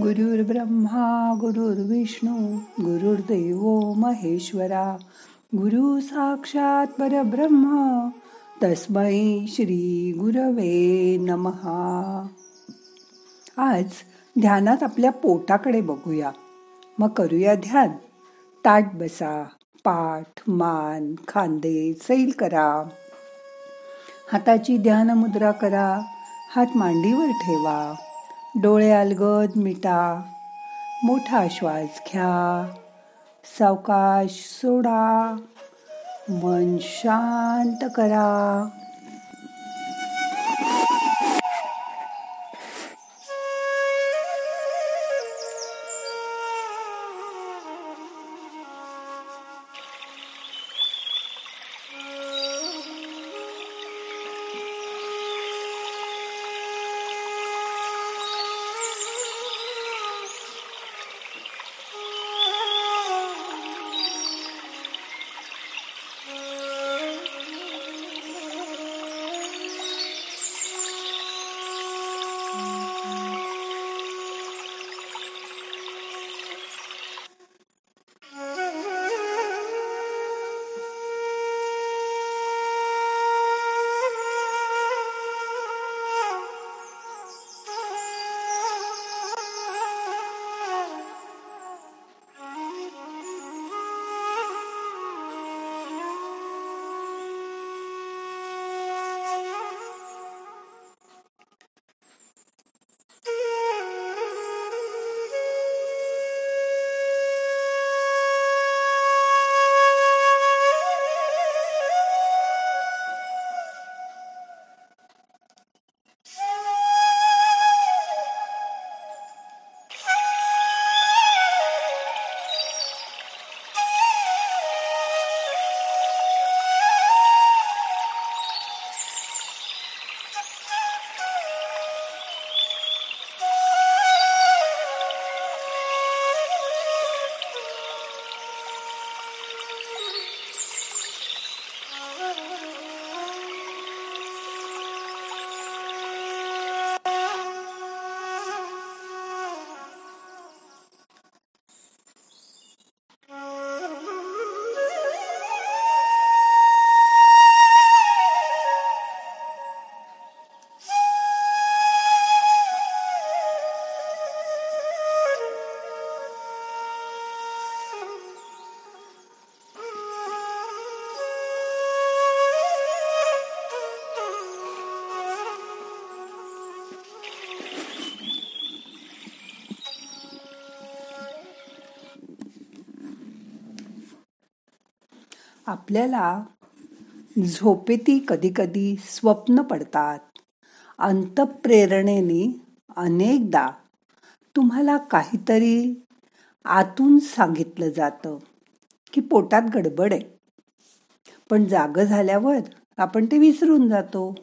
गुरुर् ब्रह्मा गुरुर्विष्णू गुरुर्देव महेश्वरा गुरु साक्षात परब्रह्म तस्मै श्री गुरवे नमहा आज ध्यानात आपल्या पोटाकडे बघूया. मग करूया ध्यान. ताट बसा पाठ मान खांदे सैल करा. हाताची ध्यान मुद्रा करा हात मांडीवर ठेवा. डोळे अलगद मिटा मोठा श्वास घ्या सावकाश सोडा मन शांत करा. आपल्याला झोपेती कधी कधी स्वप्न पडतात. अंतप्रेरणेने अनेकदा तुम्हाला काहीतरी आतून सांगितलं जातं की पोटात गडबड आहे. पण जाग झाल्यावर आपण ते विसरून जातो.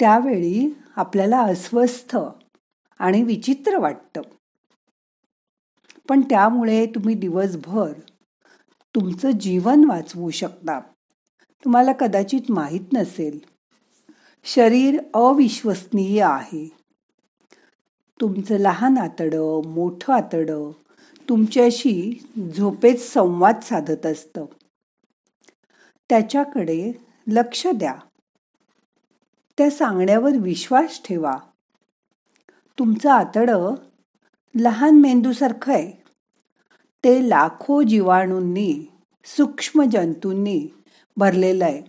त्यावेळी आपल्याला अस्वस्थ आणि विचित्र वाटतं. पण त्यामुळे तुम्ही दिवसभर तुमचं जीवन वाचवू शकता. तुम्हाला कदाचित माहीत नसेल. शरीर अविश्वसनीय आहे. तुमचं लहान आतडं मोठं आतडं तुमच्याशी झोपेत संवाद साधत असतं. त्याच्याकडे लक्ष द्या. त्या सांगण्यावर विश्वास ठेवा. तुमचं आतडं लहान मेंदूसारखं आहे. ते लाखो जीवाणूंनी सूक्ष्म जंतूंनी भरलेलं आहे.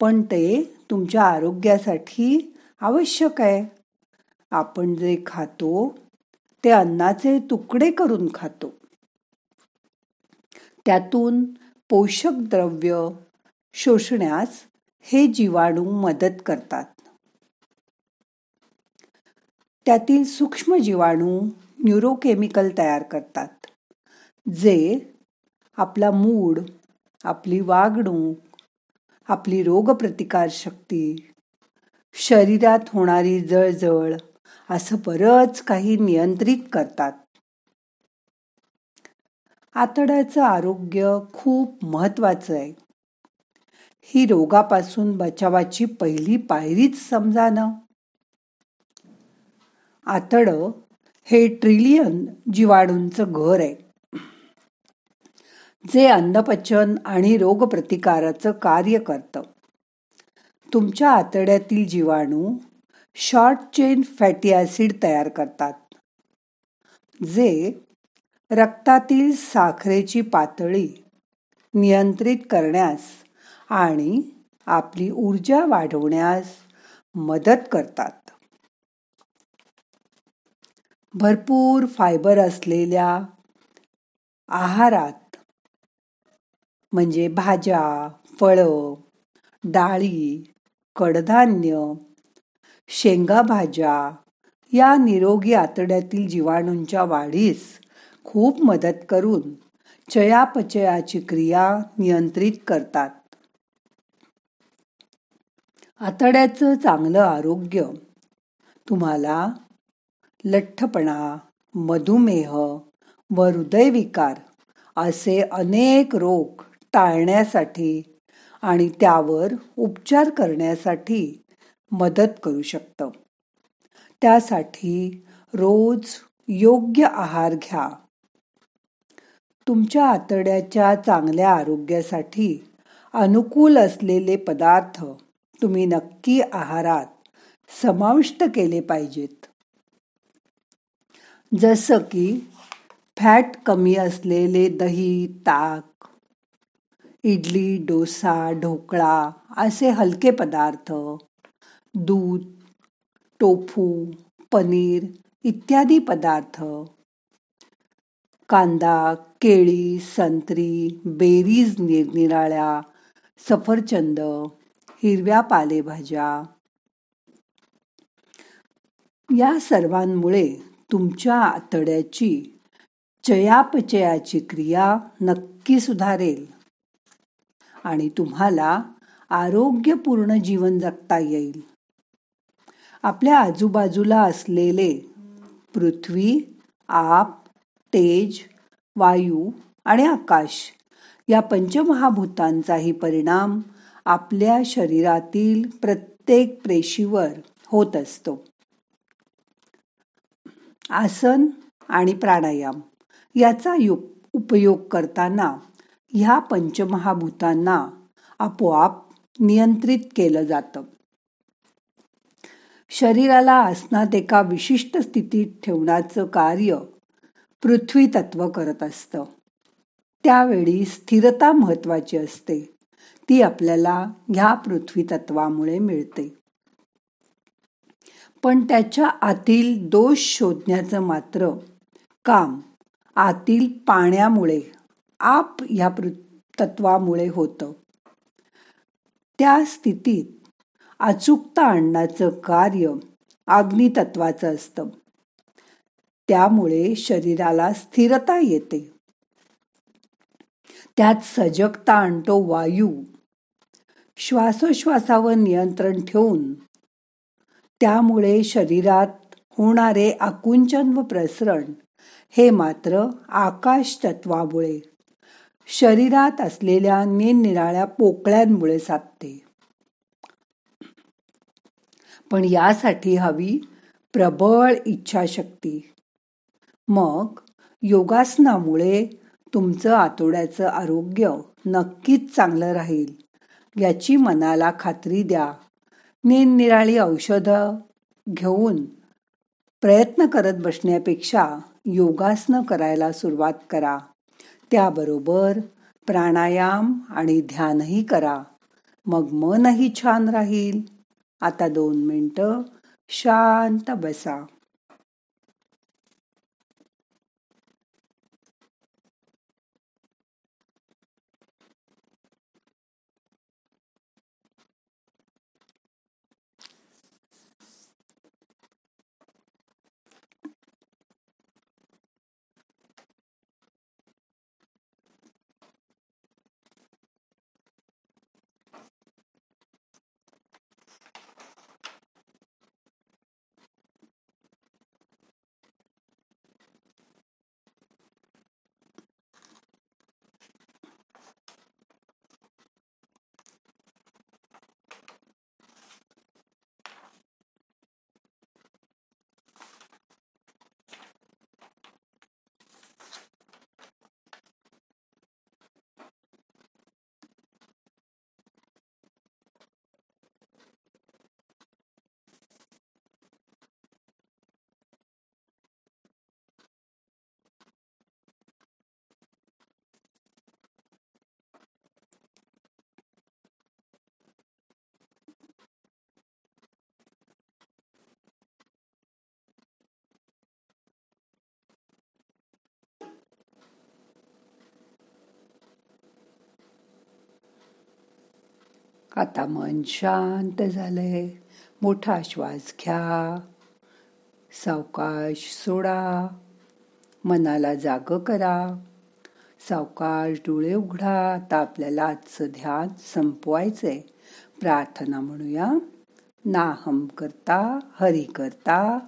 पण ते तुमच्या आरोग्यासाठी आवश्यक आहे. आपण जे खातो ते अन्नाचे तुकडे करून खातो. त्यातून पोषक द्रव्य शोषण्यास हे जीवाणू मदत करतात. त्यातील सूक्ष्म जीवाणू न्यूरोकेमिकल तयार करतात. जे आपला मूड आपली वागणूक आपली रोगप्रतिकारशक्ती शरीरात होणारी जळजळ असं बरंच काही नियंत्रित करतात. आतड्याचं आरोग्य खूप महत्वाचं आहे. ही रोगापासून बचावाची पहिली पायरीच समजा ना आतडं हे ट्रिलियन जीवाणूंचं घर आहे. जे अन्नपचन आणि रोगप्रतिकाराचं कार्य करतं. तुमच्या आतड्यातील जीवाणू शॉर्ट चेन फॅटी ॲसिड तयार करतात. जे रक्तातील साखरेची पातळी नियंत्रित करण्यास आणि आपली ऊर्जा वाढवण्यास मदत करतात. भरपूर फायबर असलेल्या आहारात म्हणजे भाज्या फळं डाळी कडधान्य शेंगा भाज्या या निरोगी आतड्यातील जीवाणूंच्या वाढीस खूप मदत करून चयापचयाची क्रिया नियंत्रित करतात. आतड्याचं चांगलं आरोग्य तुम्हाला लठ्ठपणा मधुमेह व हृदयविकार असे अनेक रोग टाळण्यासाठी आणि त्यावर उपचार करण्यासाठी मदत करू शकतं. त्यासाठी रोज योग्य आहार घ्या. तुमच्या आतड्याच्या चांगल्या आरोग्यासाठी अनुकूल असलेले पदार्थ तुम्ही नक्की आहारात समाविष्ट केले पाहिजेत. जसं की फॅट कमी असलेले दही ताक इडली डोसा ढोकळा असे हलके पदार्थ. दूध टोफू पनीर इत्यादी पदार्थ. कांदा केळी संत्री बेरीज निरनिराळ्या सफरचंद हिरव्या पालेभाज्या. या सर्वांमुळे तुमच्या आतड्याची चयापचयाची क्रिया नक्की सुधारेल. आणि तुम्हाला आरोग्यपूर्ण जीवन जगता येईल. आपल्या आजूबाजूला असलेले पृथ्वी आप तेज वायू आणि आकाश या पंचमहाभूतांचाही परिणाम आपल्या शरीरातील प्रत्येक पेशीवर होत असतो. आसन आणि प्राणायाम याचा उपयोग करताना ह्या पंचमहाभूतांना आपोआप नियंत्रित केलं जातं. शरीराला आसनात एका विशिष्ट स्थितीत ठेवण्याचं कार्य पृथ्वी तत्व करत असतं. त्यावेळी स्थिरता महत्वाची असते. ती आपल्याला ह्या पृथ्वी तत्वामुळे मिळते. पण त्याच्या आतील दोष शोधण्याचं मात्र काम आतील पाण्यामुळे आप ह्या तत्वामुळे होतं. त्या स्थितीत अचूकता आणण्याचं कार्य अग्नितत्वाचं असतं. त्यामुळे शरीराला स्थिरता येते. त्यात सजगता आणतो वायू. श्वासोश्वासावर नियंत्रण ठेवून त्यामुळे शरीरात होणारे आकुंचन व प्रसरण हे मात्र आकाश तत्वामुळे शरीरात असलेल्या निरनिराळ्या पोकळ्यांमुळे साधते. पण यासाठी हवी प्रबळ इच्छाशक्ती. मग योगासनामुळे तुमचं आतोड्याचं आरोग्य नक्कीच चांगलं राहील याची मनाला खात्री द्या. निरनिराळी औषधं घेऊन प्रयत्न करत बसण्यापेक्षा योगासनं करायला सुरुवात करा. त्याबरोबर प्राणायाम आणि ध्यानही करा. मग मनही छान राहील. आता दोन मिनटं शांत बसा. आता मन शांत झालंय. मोठा श्वास घ्या. सावकाश सोडा. मनाला जाग करा. सावकाश डोळे उघडा. आता आपल्याला आजचं ध्यान संपवायचंय. प्रार्थना म्हणूया. नाहम करता हरि करता.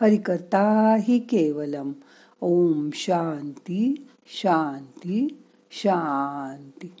हरि करता हि केवलम. ओम शांती शांती शांती.